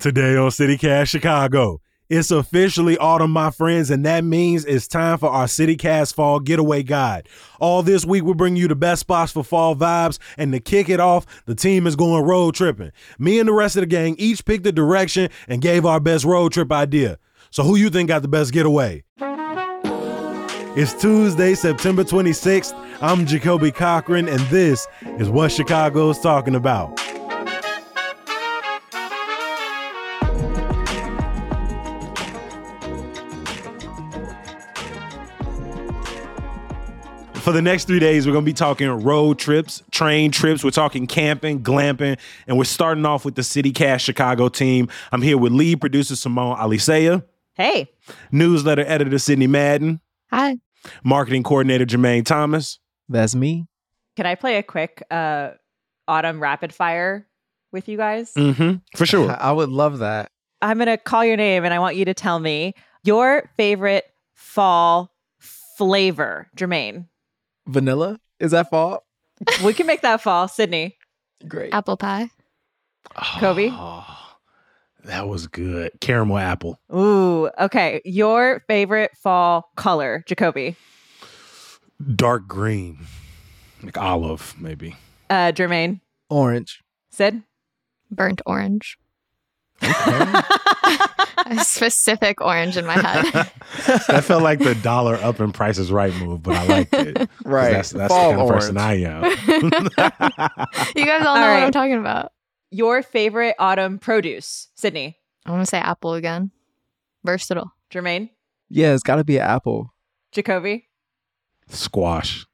Today on CityCast Chicago. It's officially autumn, my friends, and that means it's time for our CityCast Fall Getaway Guide. All this week, we bring you the best spots for fall vibes, and to kick it off, the team is going road tripping. Me and the rest of the gang each picked a direction and gave our best road trip idea. So, who you think got the best getaway? It's Tuesday, September 26th. I'm Jacoby Cochran, and this is what Chicago is talking about. For the next three days, we're going to be talking road trips, train trips. We're talking camping, glamping, and we're starting off with the CityCast Chicago team. I'm here with lead producer Simone Alicea. Hey. Newsletter editor Sidney Madden. Hi. Marketing coordinator Jermaine Thomas. That's me. Can I play a quick uh, autumn rapid fire with you guys? Mm-hmm. For sure. I would love that. I'm going to call your name and I want you to tell me your favorite fall flavor, Jermaine. Vanilla? Is that fall? we can make that fall. Sidney. Great. Apple pie. Kobe? Oh, that was good. Caramel apple. Ooh, okay. Your favorite fall color, Jacoby. Dark green. Like olive, maybe. Uh, Jermaine. Orange. Sid? Burnt orange. a specific orange in my head. that felt like the dollar up in prices right move, but I liked it. Right. That's, that's the Fall kind of person. I am. you guys all know All what. I'm talking about. Your favorite autumn produce, Sidney. I'm gonna say apple again. Versatile. Jermaine. Yeah, it's got to be an apple. Jacoby. Squash.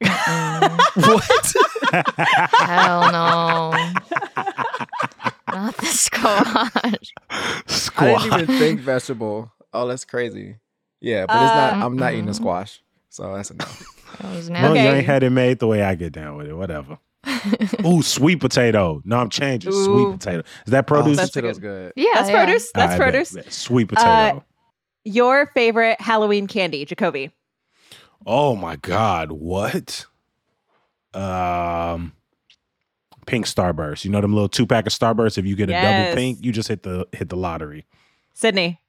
what? Hell no. Not the squash. I didn't even think vegetable. Oh, that's crazy. Yeah, but it's not. I'm not eating a squash, so that's enough. That was Well, nasty. you ain't had it made the way I get down with it. Whatever. Ooh, sweet potato. No, I'm changing. Ooh. Sweet potato. Is that produce? That's a potato's good- good. yeah, That's yeah. produce. That's right, bet, produce. bet. Sweet potato. Uh, Your favorite Halloween candy, Jacoby. oh my God. What? Um pink starburst. You know them little two pack of starbursts? If you get a Yes. double pink, you just hit the hit the lottery. Sidney.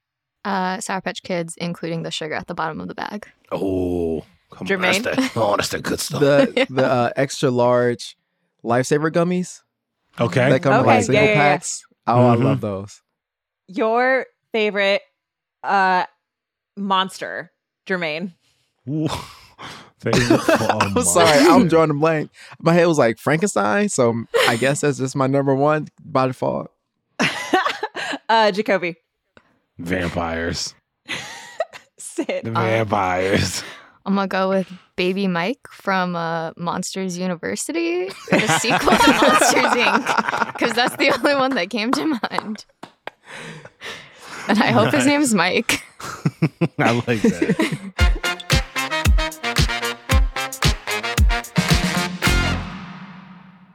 Uh, Sour Patch Kids, including the sugar at the bottom of the bag. Oh, come Jermaine? on. That's the, oh, that's the good stuff. The the uh, extra large lifesaver gummies okay. that come in Okay, like yeah, single yeah, yeah. packs. Oh, Mhm. I love those. Your favorite uh monster, Jermaine. Ooh. Favorite fall I'm sorry, I'm drawing a blank. My head was like Frankenstein, so I guess that's just my number one by default. uh Jacoby. Vampires. Sid. The vampires. I'm gonna go with Baby Mike from uh, Monsters University, the sequel to Monsters Inc. Because that's the only one that came to mind. And I hope his Nice. name's Mike. I like that.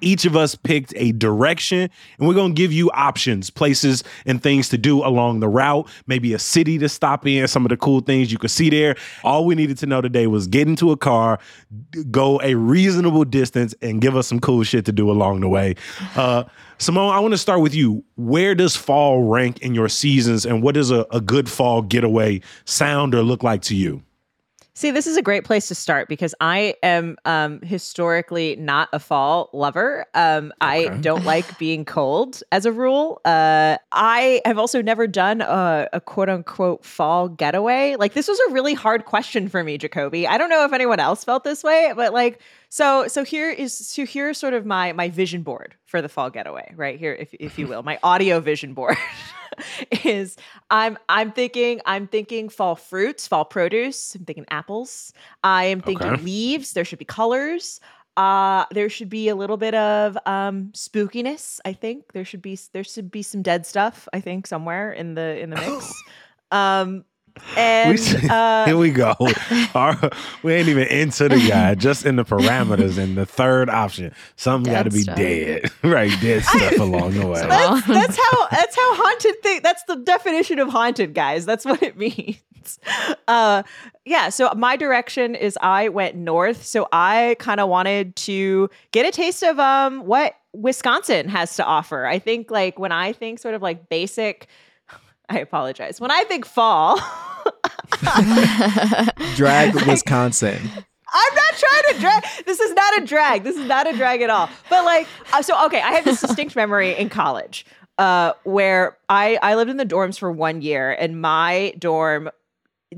Each of us picked a direction, and we're going to give you options, places, and things to do along the route. Maybe a city to stop in, some of the cool things you could see there. All we needed to know today was get into a car, go a reasonable distance, and give us some cool shit to do along the way. Uh, Simone, I want to start with you. Where does fall rank in your seasons, and what does a, a good fall getaway sound or look like to you? See, this is a great place to start because I am um, historically not a fall lover. Um, I don't like being cold as a rule. Uh, I have also never done a, a quote unquote fall getaway. Like, this was a really hard question for me, Jacoby. I don't know if anyone else felt this way, but like, so so here is so here's sort of my my vision board for the fall getaway, right here, if if you will, my audio vision board. is I'm I'm thinking I'm thinking fall fruits, fall produce. I'm thinking apples. I am thinking Okay. leaves. There should be colors. Uh, there should be a little bit of um spookiness. I think there should be there should be some dead stuff. I think somewhere in the in the mix. um, and see- uh, Here we go. Our- we ain't even into the guy, just in the parameters. And the third option, something got to be stuff. dead, right? Dead stuff along the way. that's, that's how that's how haunted thing that's the definition of haunted guys that's what it means uh yeah so my direction is i went north so i kind of wanted to get a taste of um what wisconsin has to offer i think like when i think sort of like basic i apologize when i think fall Drag Wisconsin. I'm not trying to drag. This is not a drag. This is not a drag at all. But like, uh, so okay, I have this distinct memory in college uh, where I I lived in the dorms for one year, and my dorm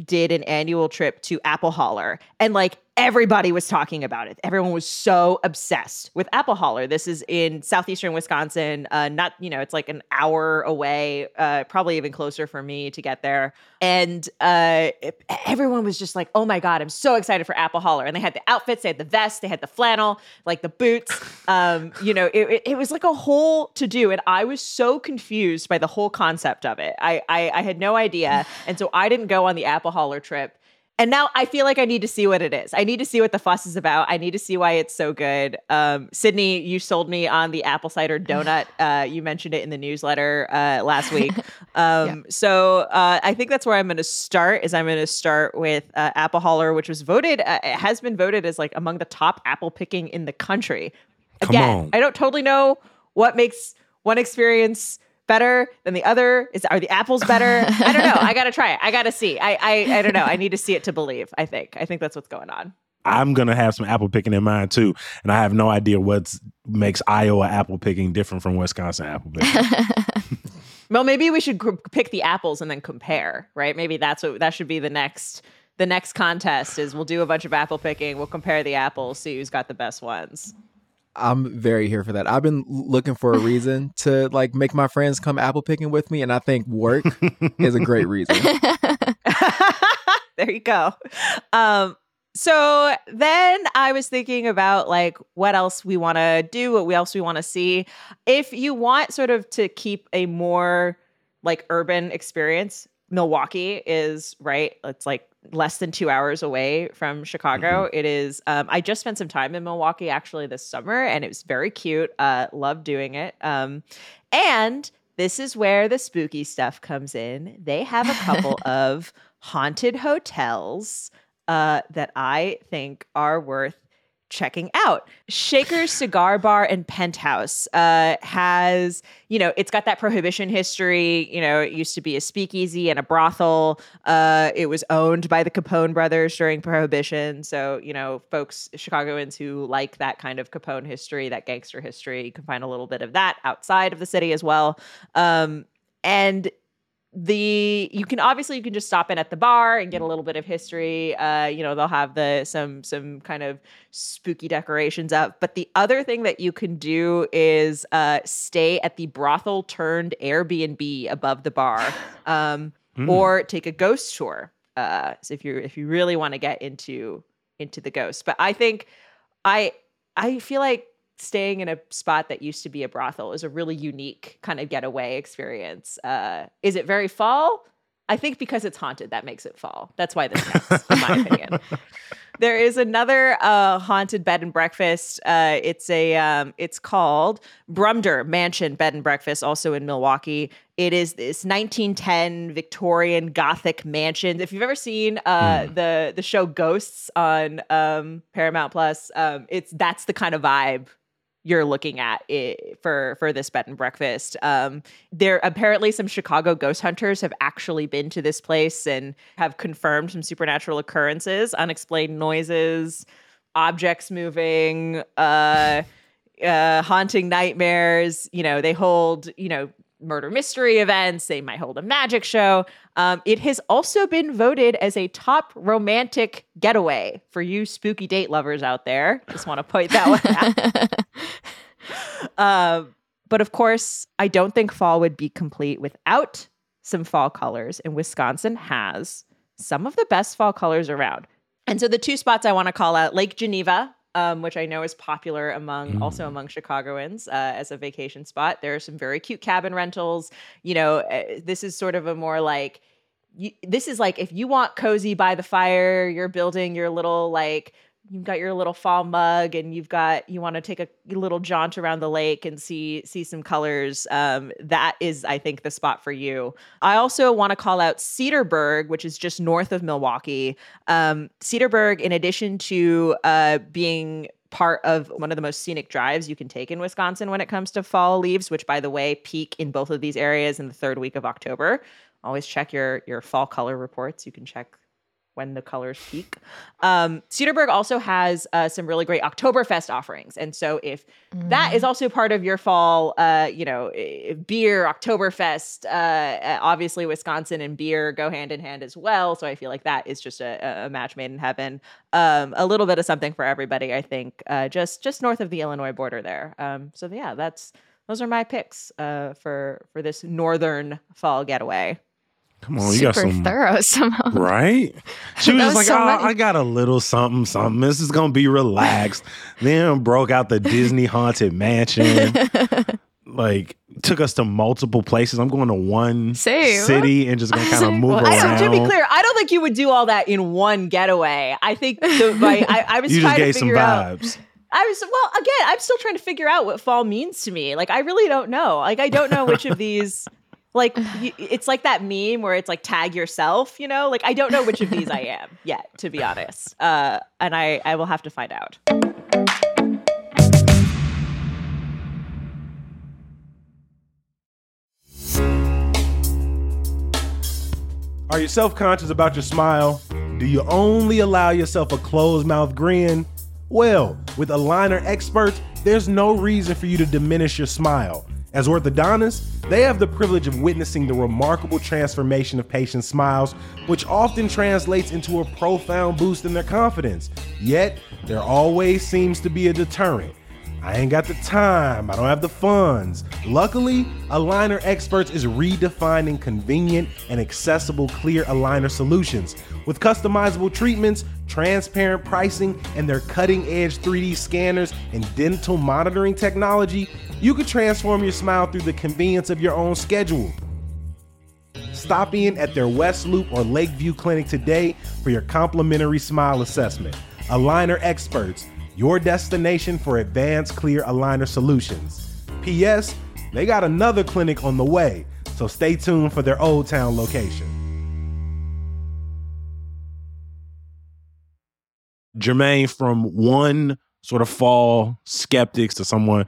did an annual trip to Apple Holler, and like everybody was talking about it. Everyone was so obsessed with Apple Holler. This is in southeastern Wisconsin. Uh, not you know, it's like an hour away, uh, probably even closer for me to get there. And uh, it- everyone was just like, "Oh my god, I'm so excited for Apple Holler!" And they had the outfits, they had the vest, they had the flannel, like the boots. Um, you know, it, it, it was like a whole to do, and I was so confused by the whole concept of it. I, I I had no idea, and so I didn't go on the Apple Holler trip. And now I feel like I need to see what it is. I need to see what the fuss is about. I need to see why it's so good. Um, Sidney, you sold me on the apple cider donut. Uh, you mentioned it in the newsletter uh, last week. Um, So uh, I think that's where I'm going to start. Is I'm going to start with uh, Apple Holler, which was voted, uh, it has been voted as like among the top apple picking in the country. Come Again, on. I don't totally know what makes one experience better than the other. Is are the apples better? I don't know. I gotta try it. I gotta see. I, I I don't know. I need to see it to believe. I think. I think that's what's going on. I'm gonna have some apple picking in mind too, and I have no idea what makes Iowa apple picking different from Wisconsin apple picking. Well, maybe we should gr- pick the apples and then compare. Right? Maybe that's what that should be the next. The next contest is we'll do a bunch of apple picking. We'll compare the apples, see who's got the best ones. I'm very here for that. I've been looking for a reason to like make my friends come apple picking with me, and I think work is a great reason. there you go. Um, so then I was thinking about like what else we want to do, what else we want to see. If you want sort of to keep a more like urban experience, Milwaukee is right. It's like less than two hours away from Chicago. It is. Um, I just spent some time in Milwaukee actually this summer, and it was very cute. Uh, love doing it. Um, and this is where the spooky stuff comes in. They have a couple of haunted hotels uh, that I think are worth checking out. Shaker's Cigar Bar and Penthouse uh, has, you know, it's got that prohibition history. You know, it used to be a speakeasy and a brothel. Uh, it was owned by the Capone brothers during Prohibition. So, you know, folks, Chicagoans who like that kind of Capone history, that gangster history, you can find a little bit of that outside of the city as well. Um, and the you can obviously you can just stop in at the bar and get a little bit of history uh you know they'll have the some some kind of spooky decorations up but the other thing that you can do is uh stay at the brothel turned airbnb above the bar um Mm. or take a ghost tour uh so if you if you really want to get into into the ghost but i think i i feel like staying in a spot that used to be a brothel is a really unique kind of getaway experience. Uh, is it very fall? I think because it's haunted, that makes it fall. That's why this counts, in my opinion. There is another uh, haunted bed and breakfast. Uh, it's a um, it's called Brumder Mansion Bed and Breakfast, also in Milwaukee. It is this 1910 Victorian Gothic mansion. If you've ever seen uh, the the show Ghosts on um, Paramount Plus, um, it's that's the kind of vibe you're looking at for for this bed and breakfast. Um, there apparently some Chicago ghost hunters have actually been to this place and have confirmed some supernatural occurrences, unexplained noises, objects moving, uh, uh, haunting nightmares. You know, they hold you know murder mystery events. They might hold a magic show. Um, it has also been voted as a top romantic getaway for you spooky date lovers out there. Just want to point that one out. um, but of course, I don't think fall would be complete without some fall colors, and Wisconsin has some of the best fall colors around. And so the two spots I want to call out Lake Geneva um, which I know is popular among mm. also among Chicagoans uh, as a vacation spot. There are some very cute cabin rentals. You know, uh, this is sort of a more like you, this is like if you want cozy by the fire, you're building your little like you've got your little fall mug and you've got you want to take a little jaunt around the lake and see see some colors um, that is i think the spot for you. I also want to call out cedarburg which is just north of milwaukee. Um, cedarburg in addition to uh, being part of one of the most scenic drives you can take in wisconsin when it comes to fall leaves which by the way peak in both of these areas in the third week of october. Always check your your fall color reports. You can check when the colors peak. Um, Cedarburg also has uh, some really great Oktoberfest offerings, and so if mm. that is mm. also part of your fall, uh, you know, beer Oktoberfest, uh, obviously Wisconsin and beer go hand in hand as well. So I feel like that is just a, a match made in heaven. Um, a little bit of something for everybody, I think, uh, just just north of the Illinois border there. Um, so yeah, that's those are my picks uh, for for this northern fall getaway. Come on, you got some thorough somehow. Right? She was just was like, so oh, I got a little something, something. This is gonna be relaxed. then broke out the Disney haunted mansion. like took us to multiple places. I'm going to one Same. city and just gonna kind of move well, around. to be clear, I don't think you would do all that in one getaway. I think the, like, I, I was you trying just gave to figure some vibes. Out, I was well again. I'm still trying to figure out what fall means to me. Like I really don't know. Like I don't know which of these like you, it's like that meme where it's like tag yourself you know like i don't know which of these i am yet to be honest uh and i i will have to find out Are you self conscious about your smile? Do you only allow yourself a closed mouth grin? Well, with aligner experts, there's no reason for you to diminish your smile. As orthodontists, they have the privilege of witnessing the remarkable transformation of patients' smiles, which often translates into a profound boost in their confidence. Yet, there always seems to be a deterrent. I ain't got the time, I don't have the funds. Luckily, Aligner Experts is redefining convenient and accessible clear aligner solutions. With customizable treatments, transparent pricing, and their cutting edge 3D scanners and dental monitoring technology, you can transform your smile through the convenience of your own schedule. Stop in at their West Loop or Lakeview clinic today for your complimentary smile assessment. Aligner Experts your destination for advanced clear aligner solutions. P.S. They got another clinic on the way, so stay tuned for their Old Town location. Jermaine, from one sort of fall skeptics to someone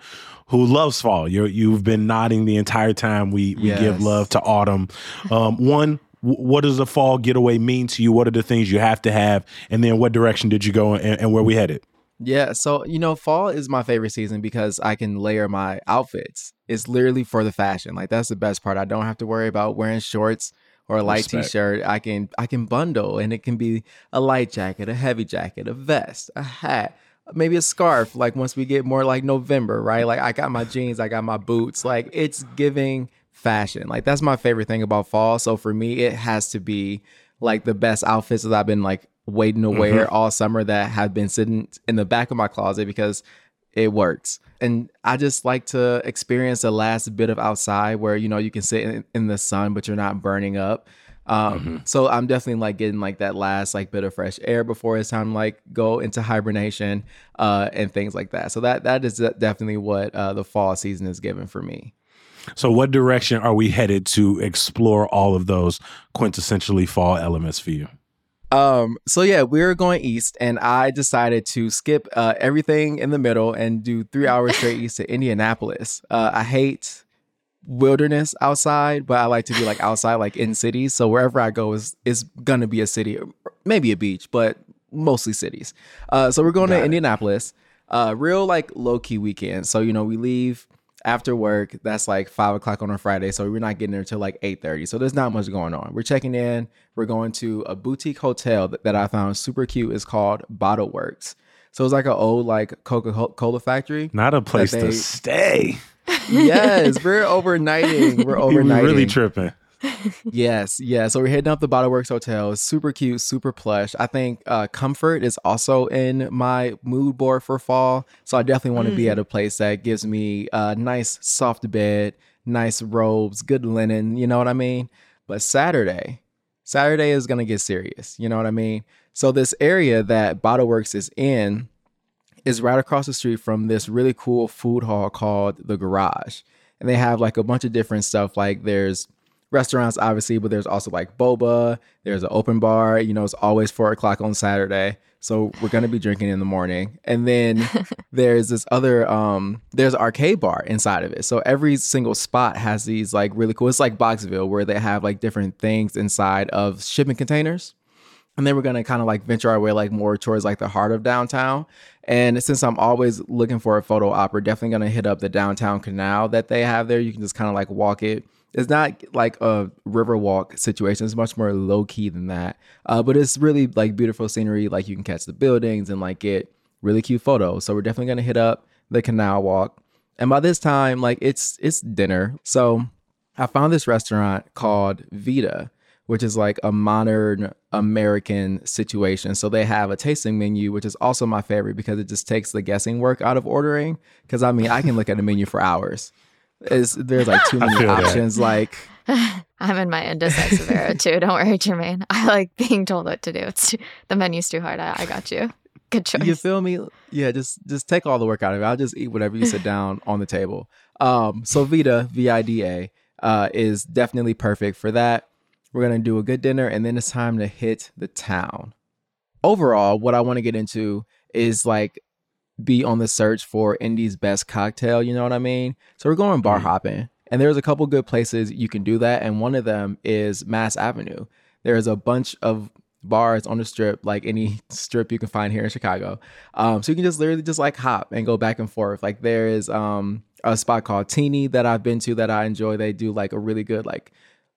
who loves fall. you you've been nodding the entire time we, we yes. give love to autumn. Um, one, what does a fall getaway mean to you? What are the things you have to have? And then what direction did you go and, and where we headed? Yeah, so you know, fall is my favorite season because I can layer my outfits. It's literally for the fashion. Like that's the best part. I don't have to worry about wearing shorts or a light Respect. t-shirt. I can I can bundle and it can be a light jacket, a heavy jacket, a vest, a hat, maybe a scarf like once we get more like November, right? Like I got my jeans, I got my boots. Like it's giving fashion. Like that's my favorite thing about fall. So for me, it has to be like the best outfits that I've been like waiting to wear mm-hmm. all summer that have been sitting in the back of my closet because it works. And I just like to experience the last bit of outside where, you know, you can sit in, in the sun, but you're not burning up. Um, mm-hmm. so I'm definitely like getting like that last like bit of fresh air before it's time to like go into hibernation, uh, and things like that. So that, that is definitely what, uh, the fall season is given for me. So, what direction are we headed to explore all of those quintessentially fall elements for you? Um, so yeah, we were going east, and I decided to skip uh, everything in the middle and do three hours straight east to Indianapolis. Uh, I hate wilderness outside, but I like to be like outside, like in cities. So wherever I go is is gonna be a city, maybe a beach, but mostly cities. Uh, so we're going Got to it. Indianapolis. Uh, real like low key weekend. So you know we leave after work. That's like five o'clock on a Friday. So we're not getting there until like eight thirty. So there's not much going on. We're checking in. We're going to a boutique hotel that, that I found super cute. It's called Bottle Works. So it's like an old like Coca Cola factory. Not a place they, to stay. Yes, we're overnighting. We're overnighting. really tripping yes, yeah. So we're heading up the Bottle Works Hotel. It's super cute, super plush. I think uh, comfort is also in my mood board for fall. So I definitely want to mm. be at a place that gives me a nice soft bed, nice robes, good linen. You know what I mean? But Saturday, Saturday is gonna get serious. You know what I mean? So this area that Bottle Works is in is right across the street from this really cool food hall called the Garage. And they have like a bunch of different stuff. Like there's restaurants, obviously, but there's also like boba. There's an open bar. You know, it's always four o'clock on Saturday. So we're gonna be drinking in the morning. And then there's this other um there's an arcade bar inside of it. So every single spot has these like really cool it's like Boxville where they have like different things inside of shipping containers. And then we're gonna kind of like venture our way like more towards like the heart of downtown. And since I'm always looking for a photo op, we're definitely gonna hit up the downtown canal that they have there. You can just kind of like walk it it's not like a river walk situation. It's much more low key than that. Uh, but it's really like beautiful scenery. Like you can catch the buildings and like get really cute photos. So we're definitely gonna hit up the canal walk. And by this time, like it's it's dinner. So I found this restaurant called Vida, which is like a modern American situation. So they have a tasting menu, which is also my favorite because it just takes the guessing work out of ordering. Because I mean, I can look at a menu for hours is there's like too many options. That. Like I'm in my indecisive era too. Don't worry, Jermaine. I like being told what to do. It's too, the menu's too hard. I, I got you. Good choice. You feel me? Yeah, just just take all the work out of it. I'll just eat whatever you sit down on the table. Um, so Vida V I D A uh, is definitely perfect for that. We're gonna do a good dinner, and then it's time to hit the town. Overall, what I want to get into is like be on the search for Indy's best cocktail. You know what I mean? So we're going bar mm. hopping, and there's a couple good places you can do that, and one of them is Mass Avenue. There's a bunch of bars on the strip, like any strip you can find here in Chicago. Um, so you can just literally just like hop and go back and forth. Like there is um, a spot called Tini that I've been to that I enjoy. They do like a really good like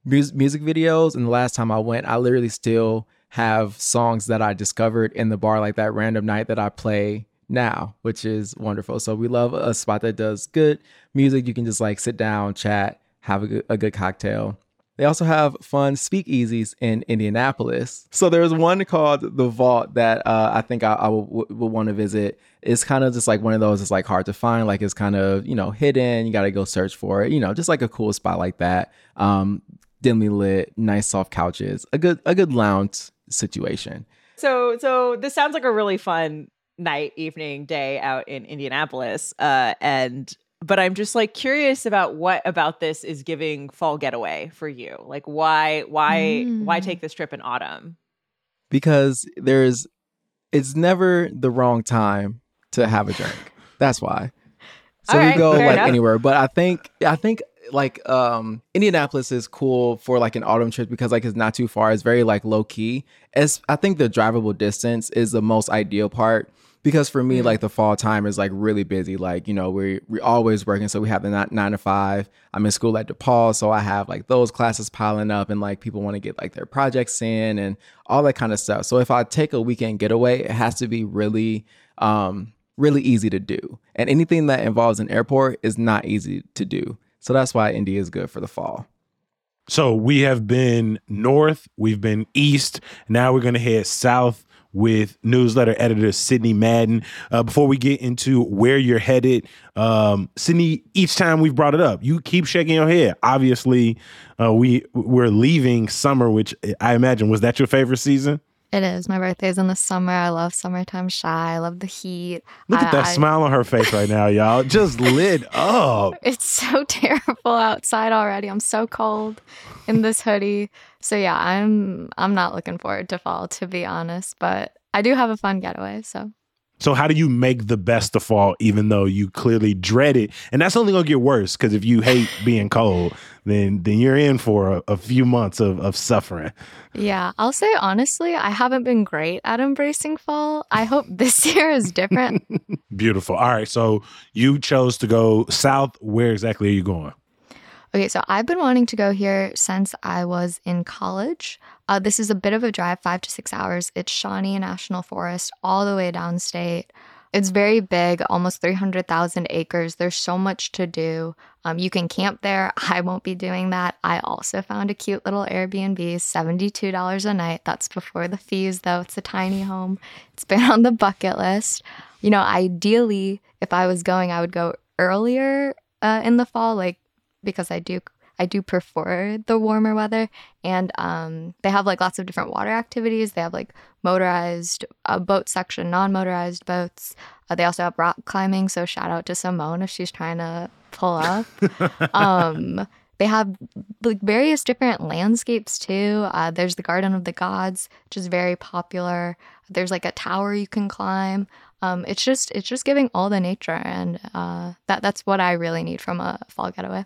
music music videos. And the last time I went, I literally still have songs that I discovered in the bar, like that random night that I play now, which is wonderful. So we love a spot that does good music. You can just like sit down, chat, have a good, a good cocktail. They also have fun speakeasies in Indianapolis. So there's one called the Vault that uh, I think I, I would, would want to visit. It's kind of just like one of those. It's like hard to find. Like it's kind of you know hidden. You got to go search for it. You know, just like a cool spot like that. Um, dimly lit, nice soft couches, a good a good lounge situation. So so this sounds like a really fun night, evening, day out in Indianapolis. Uh, and but I'm just like curious about what about this is giving fall getaway for you. Like why why mm. why take this trip in autumn? Because there's it's never the wrong time to have a drink. That's why. So All we right, go like enough. anywhere, but I think I think like um Indianapolis is cool for like an autumn trip because like it's not too far. It's very like low key. As I think the drivable distance is the most ideal part because for me, mm-hmm. like the fall time is like really busy. Like, you know, we we always working. So we have the nine, nine to five. I'm in school at DePaul. So I have like those classes piling up and like people want to get like their projects in and all that kind of stuff. So if I take a weekend getaway, it has to be really, um, really easy to do. And anything that involves an airport is not easy to do. So that's why India is good for the fall. So we have been north, we've been east. Now we're going to head south with newsletter editor Sidney Madden. Uh, before we get into where you're headed, um, Sidney, each time we've brought it up, you keep shaking your head. Obviously, uh, we we're leaving summer, which I imagine was that your favorite season. It is. My birthday's in the summer. I love summertime shy. I love the heat. Look at I- that I- smile on her face right now, y'all. Just lit up. It's so terrible outside already. I'm so cold in this hoodie. So yeah, I'm I'm not looking forward to fall to be honest, but I do have a fun getaway, so So how do you make the best of fall, even though you clearly dread it? And that's only gonna get worse because if you hate being cold, then then you're in for a, a few months of, of suffering. yeah, I'll say honestly, I haven't been great at embracing fall. I hope this year is different. Beautiful. All right, so you chose to go south. Where exactly are you going? Okay, so I've been wanting to go here since I was in college. Uh, this is a bit of a drive, five to six hours. It's Shawnee National Forest, all the way downstate. It's very big, almost 300,000 acres. There's so much to do. Um, you can camp there. I won't be doing that. I also found a cute little Airbnb, $72 a night. That's before the fees, though. It's a tiny home. It's been on the bucket list. You know, ideally, if I was going, I would go earlier uh, in the fall, like because I do I do prefer the warmer weather and um, they have like lots of different water activities. They have like motorized uh, boat section, non-motorized boats. Uh, they also have rock climbing. So shout out to Simone if she's trying to pull up. um, they have like various different landscapes too. Uh, there's the Garden of the Gods, which is very popular. There's like a tower you can climb. Um, it's just it's just giving all the nature, and uh, that that's what I really need from a fall getaway.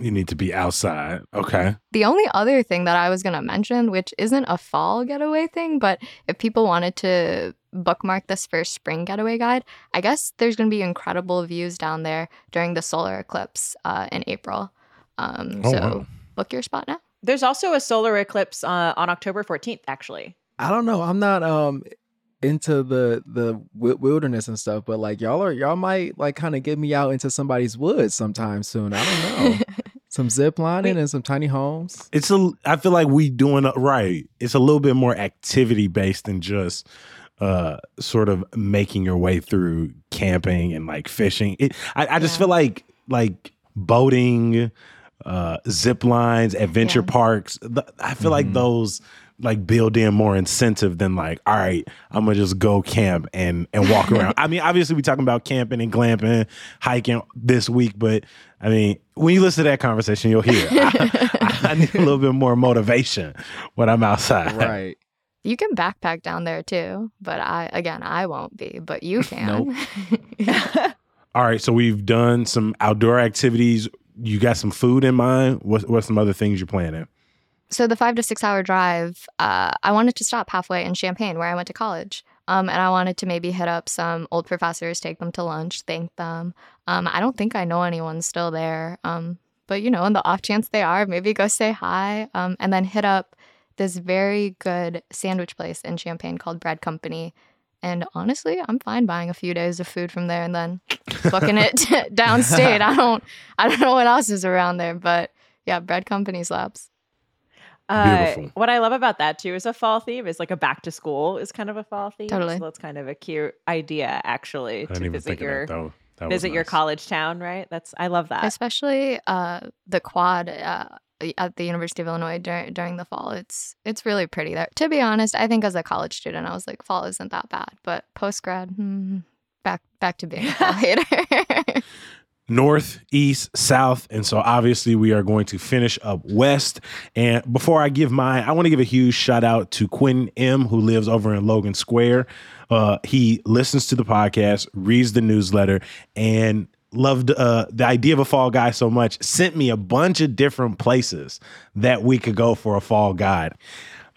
You need to be outside. Okay. The only other thing that I was going to mention, which isn't a fall getaway thing, but if people wanted to bookmark this first spring getaway guide, I guess there's going to be incredible views down there during the solar eclipse uh, in April. Um, Oh, so wow. book your spot now. There's also a solar eclipse uh, on October 14th, actually. I don't know. I'm not um into the the wilderness and stuff, but like y'all are y'all might like kind of get me out into somebody's woods sometime soon. I don't know. some zip lining and some tiny homes. It's a. I feel like we doing it right. It's a little bit more activity based than just uh sort of making your way through camping and like fishing. It, I, I just Yeah. feel like like boating, uh zip lines, adventure Yeah. parks. th- I feel like Mhm. those like build in more incentive than like, all right, I'm gonna just go camp and and walk around. I mean, obviously we talking about camping and glamping, hiking this week, but I mean, when you listen to that conversation, you'll hear I, I need a little bit more motivation when I'm outside. Right. You can backpack down there too, but I again I won't be, but you can. All right, so we've done some outdoor activities. You got some food in mind. What what's some other things you're planning? So the five to six hour drive, uh, I wanted to stop halfway in Champaign where I went to college. Um, and I wanted to maybe hit up some old professors, take them to lunch, thank them. Um, I don't think I know anyone still there. Um, but you know, in the off chance they are, maybe go say hi. Um, and then hit up this very good sandwich place in Champaign called Bread Company. And honestly, I'm fine buying a few days of food from there and then booking it downstate. I don't, I don't know what else is around there, but yeah, Bread Company slaps. Uh, Beautiful. what I love about that too is a fall theme. Is like a back to school is kind of a fall theme. Totally. So that's kind of a cute idea, actually, I didn't to even visit think your of that though. That was visit your college town. Right. That's I love that. especially uh, the quad uh, at the University of Illinois during during the fall. It's it's really pretty there. To be honest, I think as a college student, I was like, fall isn't that bad, but post grad, hmm, back back to being a fall hater. north, east, south. And so obviously we are going to finish up west. And before I give mine, I want to give a huge shout out to Quentin M, who lives over in Logan Square. Uh, he listens to the podcast, reads the newsletter, and loved uh, the idea of a fall guy so much, sent me a bunch of different places that we could go for a fall guide.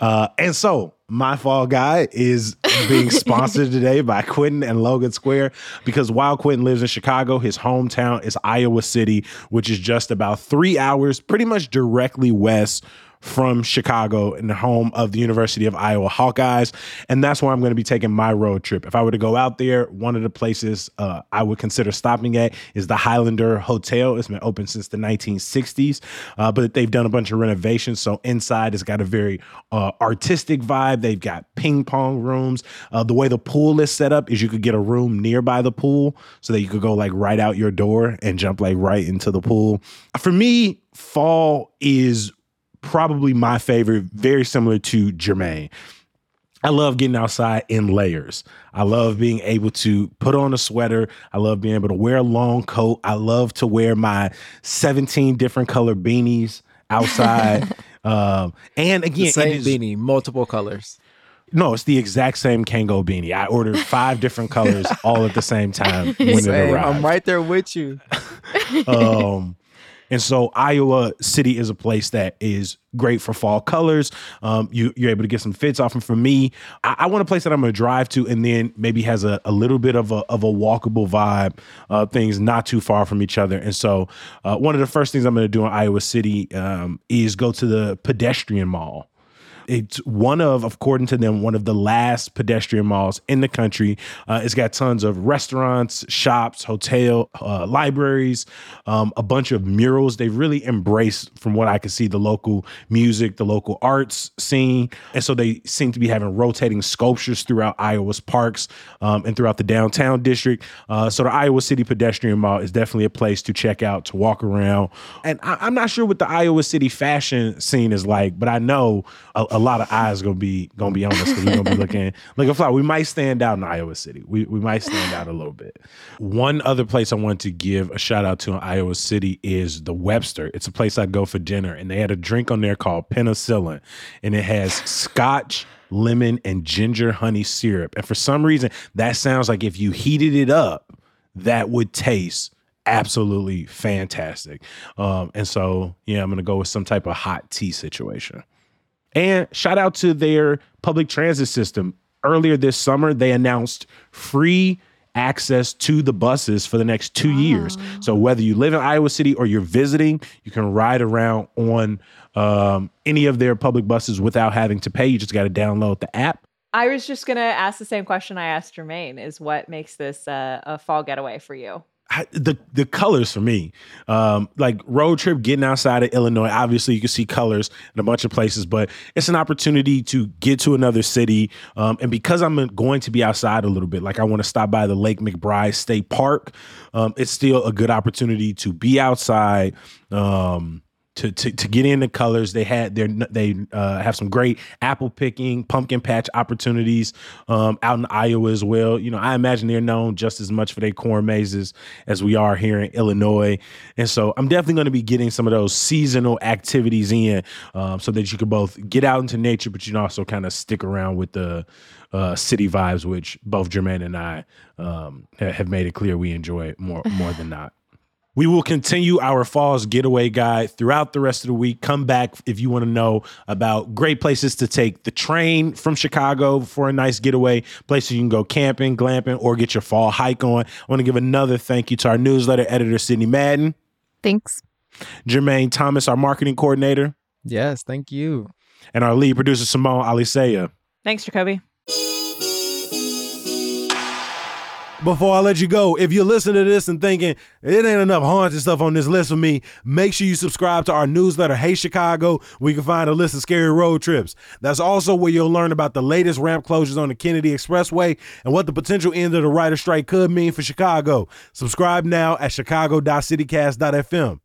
Uh, and so my fall guy is being sponsored today by Quentin and Logan Square because while Quentin lives in Chicago, his hometown is Iowa City, which is just about three hours, pretty much directly west from Chicago and the home of the University of Iowa Hawkeyes. And that's where I'm going to be taking my road trip. If I were to go out there, one of the places uh, I would consider stopping at is the Highlander Hotel. It's been open since the 1960s, uh, but they've done a bunch of renovations. So inside it's got a very uh, artistic vibe. They've got ping pong rooms. Uh, the way the pool is set up is you could get a room nearby the pool so that you could go like right out your door and jump like right into the pool. For me, fall is probably my favorite, very similar to Jermaine. I love getting outside in layers. I love being able to put on a sweater. I love being able to wear a long coat. I love to wear my 17 different color beanies outside. um, and again, the same beanie, multiple colors. No, it's the exact same Kangol beanie. I ordered five different colors all at the same time when same. it arrived. I'm right there with you. um, and so Iowa City is a place that is great for fall colors. Um, you, are able to get some fits off. And for me, I, I, want a place that I'm going to drive to and then maybe has a, a, little bit of a, of a walkable vibe, uh, things not too far from each other. And so uh, one of the first things I'm going to do in Iowa City um, is go to the pedestrian mall. It's one of, according to them, one of the last pedestrian malls in the country. Uh, it's got tons of restaurants, shops, hotel, uh, libraries, um, a bunch of murals. They really embrace, from what I can see, the local music, the local arts scene, and so they seem to be having rotating sculptures throughout Iowa's parks um, and throughout the downtown district. Uh, so the Iowa City Pedestrian Mall is definitely a place to check out, to walk around. And I, am not sure what the Iowa City fashion scene is like, but I know a, a lot of eyes gonna be gonna be on us because we're gonna be looking like a fly. We might stand out in Iowa City. We we might stand out a little bit. One other place I want to give a shout out to in Iowa City is the Webster. It's a place I go for dinner, and they had a drink on there called penicillin, and it has scotch lemon and ginger honey syrup. And for some reason, that sounds like if you heated it up, that would taste absolutely fantastic. Um, and so, yeah, I'm gonna go with some type of hot tea situation. And shout out to their public transit system. Earlier this summer, they announced free access to the buses for the next two oh. years. So whether you live in Iowa City or you're visiting, you can ride around on um, any of their public buses without having to pay. You just got to download the app. I was just gonna ask the same question I asked Jermaine: Is what makes this uh, a fall getaway for you? The the colors for me, um, like road trip, getting outside of Illinois. Obviously, you can see colors in a bunch of places, but it's an opportunity to get to another city. Um, and because I'm going to be outside a little bit, like I want to stop by the Lake Macbride State Park, um, it's still a good opportunity to be outside. Um, to, to, to get into colors. They had their they uh, have some great apple picking, pumpkin patch opportunities um, out in Iowa as well. You know, I imagine they're known just as much for their corn mazes as we are here in Illinois, and so I'm definitely going to be getting some of those seasonal activities in, um, so that you can both get out into nature, but you can also kind of stick around with the uh, city vibes, which both Jermaine and I um, have made it clear we enjoy more more than not. We will continue our Falls Getaway Guide throughout the rest of the week. Come back if you want to know about great places to take the train from Chicago for a nice getaway, places you can go camping, glamping, or get your fall hike on. I want to give another thank you to our newsletter editor, Sidney Madden. Thanks. Jermaine Thomas, our marketing coordinator. Yes, thank you. And our lead producer, Simone Alicea. Thanks, Jacoby. Before I let you go, if you're listening to this and thinking it ain't enough haunted stuff on this list for me, make sure you subscribe to our newsletter, Hey Chicago, where you can find a list of scary road trips. That's also where you'll learn about the latest ramp closures on the Kennedy Expressway and what the potential end of the writer strike could mean for Chicago. Subscribe now at chicago.citycast.fm.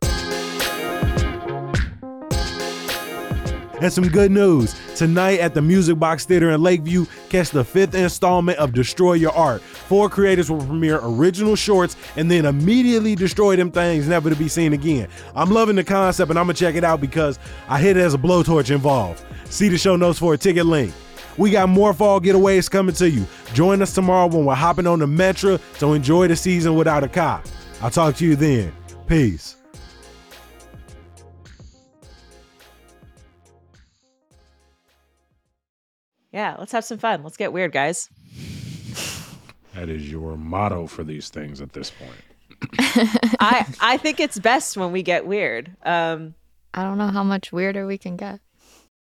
And some good news. Tonight at the Music Box Theater in Lakeview, catch the fifth installment of Destroy Your Art. Four creators will premiere original shorts and then immediately destroy them things never to be seen again. I'm loving the concept and I'm gonna check it out because I hear there's a blowtorch involved. See the show notes for a ticket link. We got more fall getaways coming to you. Join us tomorrow when we're hopping on the Metro to enjoy the season without a cop. I'll talk to you then. Peace. Yeah, let's have some fun. Let's get weird, guys. That is your motto for these things at this point. I I think it's best when we get weird. Um, I don't know how much weirder we can get.